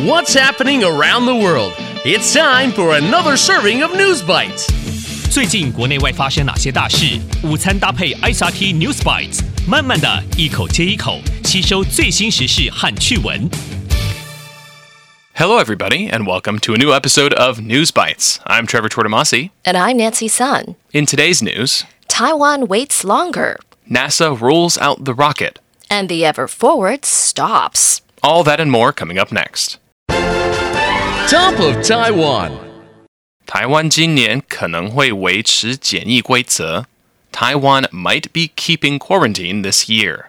What's happening around the world? It's time for another serving of News Bites. 最近国内外发生哪些大事？午餐搭配 ICRT News Bites，慢慢的一口接一口吸收最新时事和趣闻。Hello, everybody, and welcome to a new episode of News Bites. I'm Trevor Tortomasi. And I'm Nancy Sun. In today's news, Taiwan waits longer. NASA rolls out the rocket. And the Ever Forward stops. All that and more coming up next. Top of Taiwan. 台湾今年可能会维持检疫规则. Taiwan might be keeping quarantine this year.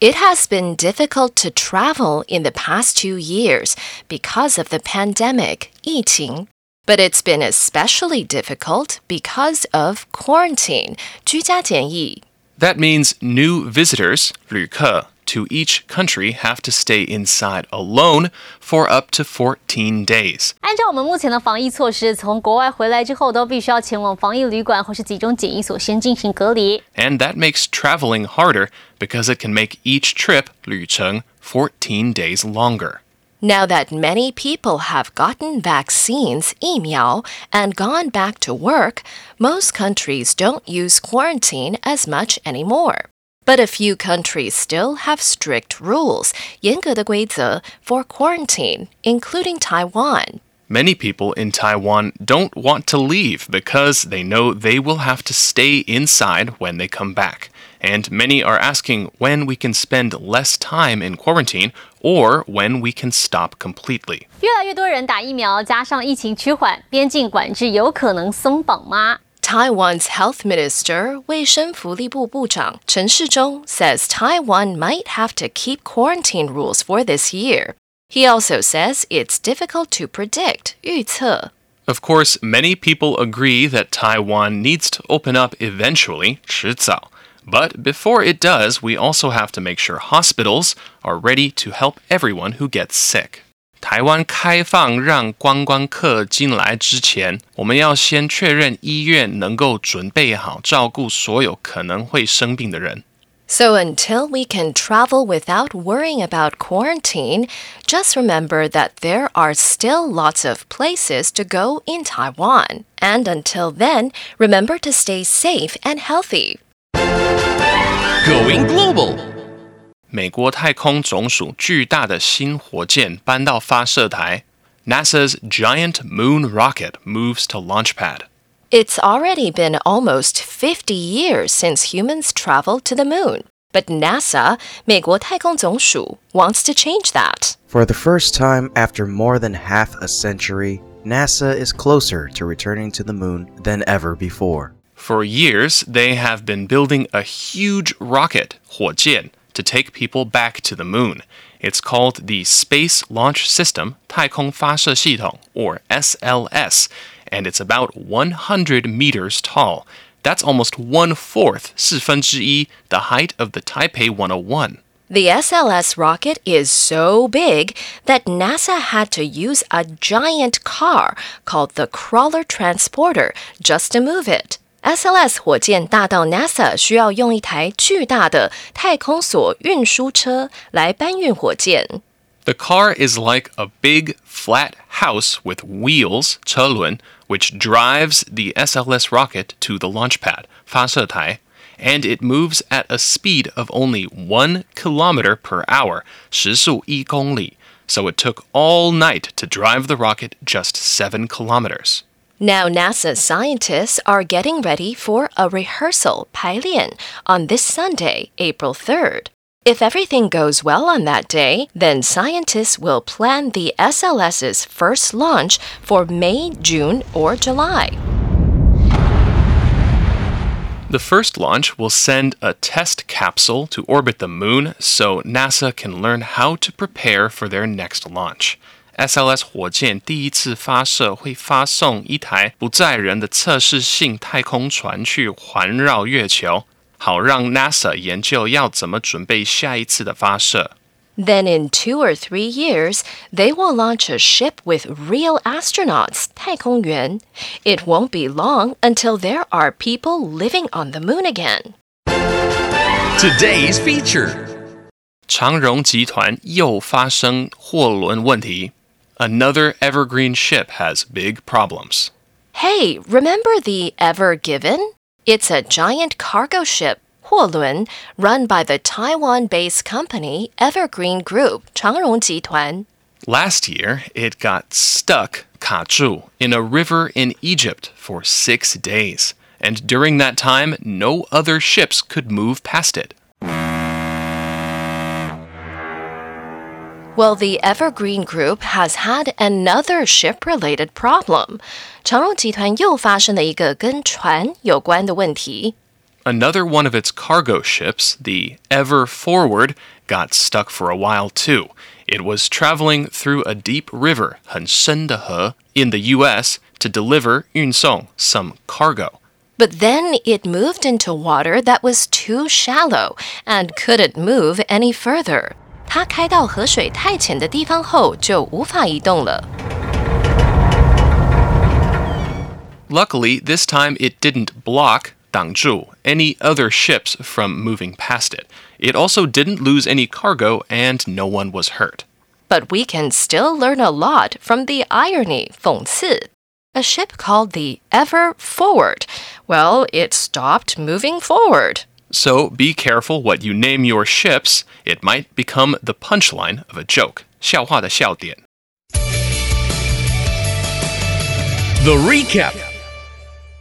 It has been difficult to travel in the past two years because of the pandemic, 疫情. But it's been especially difficult because of quarantine, 居家检疫. That means new visitors, 旅客, to each country have to stay inside alone for up to 14 days. 按照我们目前的防疫措施，从国外回来之后都必须要前往防疫旅馆或是集中检疫所先进行隔离。 And that makes traveling harder because it can make each trip, 旅程, 14 days longer. Now that many people have gotten vaccines, 疫苗, and gone back to work, most countries don't use quarantine as much anymore. But a few countries still have strict rules, 严格的规则 for quarantine, including Taiwan. Many people in Taiwan don't want to leave because they know they will have to stay inside when they come back. And many are asking when we can spend less time in quarantine or when we can stop completely. 越来越多人打疫苗，加上疫情趋缓，边境管制有可能松绑吗？ Taiwan's health minister, 卫生福利部部长陈时中 says Taiwan might have to keep quarantine rules for this year. He also says it's difficult to predict of course, many people agree that Taiwan needs to open up eventually, But before it does, we also have to make sure hospitals are ready to help everyone who gets sick. 台湾开放让观光客进来之前，我们要先确认医院能够准备好照顾所有可能会生病的人。 So until we can travel without worrying about quarantine, just remember that there are still lots of places to go in Taiwan. And until then, remember to stay safe and healthy. Going global. 美国太空总署巨大的新火箭搬到发射台，NASA's giant moon rocket moves to launch pad. It's already been almost 50 years since humans traveled to the moon. But NASA, 美国太空总署, wants to change that. For the first time after more than half a century, NASA is closer to returning to the moon than ever before. For years, they have been building a huge rocket, 火箭, to take people back to the moon. It's called the Space Launch System, 太空发射系统, or SLS, and it's about 100 meters tall. That's almost one fourth, 四分之一, the height of the Taipei 101. The SLS rocket is so big that NASA had to use a giant car called the Crawler Transporter just to move it. SLS 火箭大到 NASA 需要用一台巨大的太空梭运输车来搬运火箭。 The car is like a big, flat house with wheels, 车轮, which drives the SLS rocket to the launch pad, 发射台, and it moves at a speed of only 1 kilometer per hour, 时速1公里. So it took all night to drive the rocket just 7 kilometers. Now NASA scientists are getting ready for a rehearsal, 排练, on this Sunday, April 3rd. If everything goes well on that day, then scientists will plan the SLS's first launch for May, June, or July. The first launch will send a test capsule to orbit the moon so NASA can learn how to prepare for their next launch. SLS 火箭第一次发射会发送一台不载人的测试性太空船去环绕月球，好让 NASA 研究要怎么准备下一次的发射。 Then, in two or three years, they will launch a ship with real astronauts, 太空员. It won't be long until there are people living on the moon again. Today's feature. 长荣集团又发生货轮问题。 another evergreen ship has big problems. Hey, remember the Ever Given? It's a giant cargo ship, Huolun, run by the Taiwan based company Evergreen Group, Changrong Jituan. Last year, it got stuck, Kachu, in a river in Egypt for six days, and during that time, no other ships could move past it. Well, the Evergreen Group has had another ship-related problem. 长荣集团又发生了一个跟船有关的问题。 Another one of its cargo ships, the Ever Forward, got stuck for a while too. It was traveling through a deep river, 很深的河, in the US to deliver 运送 some cargo. But then it moved into water that was too shallow and couldn't move any further. 它开到河水太浅的地方后就无法移动了。 Luckily, this time it didn't block 挡住 any other ships from moving past it. It also didn't lose any cargo and no one was hurt. But we can still learn a lot from the irony, 讽刺. A ship called the Ever Forward. Well, it stopped moving forward. So be careful what you name your ships. It might become the punchline of a joke. 笑话的笑点. The recap.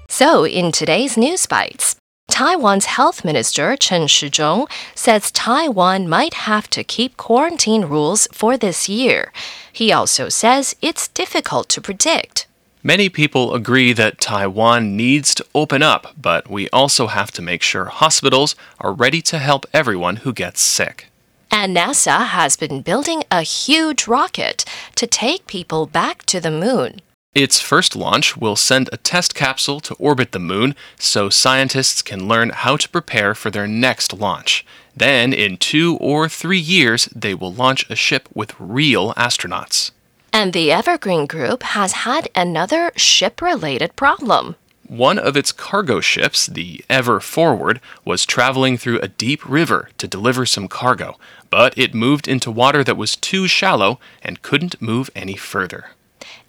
So in today's news bites, Taiwan's health minister Chen Shih-chung says Taiwan might have to keep quarantine rules for this year. He also says it's difficult to predict. Many people agree that Taiwan needs to open up, but we also have to make sure hospitals are ready to help everyone who gets sick. And NASA has been building a huge rocket to take people back to the moon. Its first launch will send a test capsule to orbit the moon so scientists can learn how to prepare for their next launch. Then, in two or three years, they will launch a ship with real astronauts. And the Evergreen Group has had another ship related problem. One of its cargo ships, the Ever Forward, was traveling through a deep river to deliver some cargo, but it moved into water that was too shallow and couldn't move any further.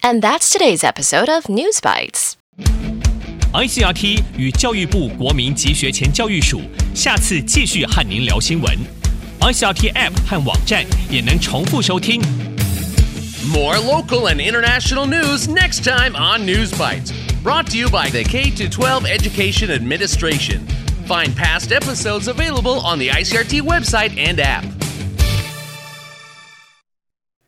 And that's today's episode of News Bites. ICRT 与教育部国民及学前教育署下次继续和您聊新闻。ICRT App 和网站也能重复收听。 more local and international news next time on News Bites. Brought to you by the K 12 Education Administration. Find past episodes available on the ICRT website and app.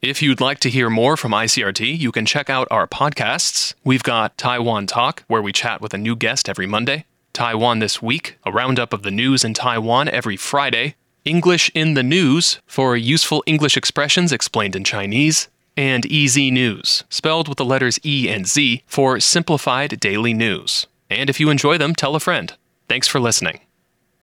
If you'd like to hear more from ICRT, you can check out our podcasts. We've got Taiwan Talk, where we chat with a new guest every Monday, Taiwan This Week, a roundup of the news in Taiwan every Friday, English in the News for useful English expressions explained in Chinese, and EZ News, spelled with the letters E and Z, for simplified daily news. And if you enjoy them, tell a friend. Thanks for listening.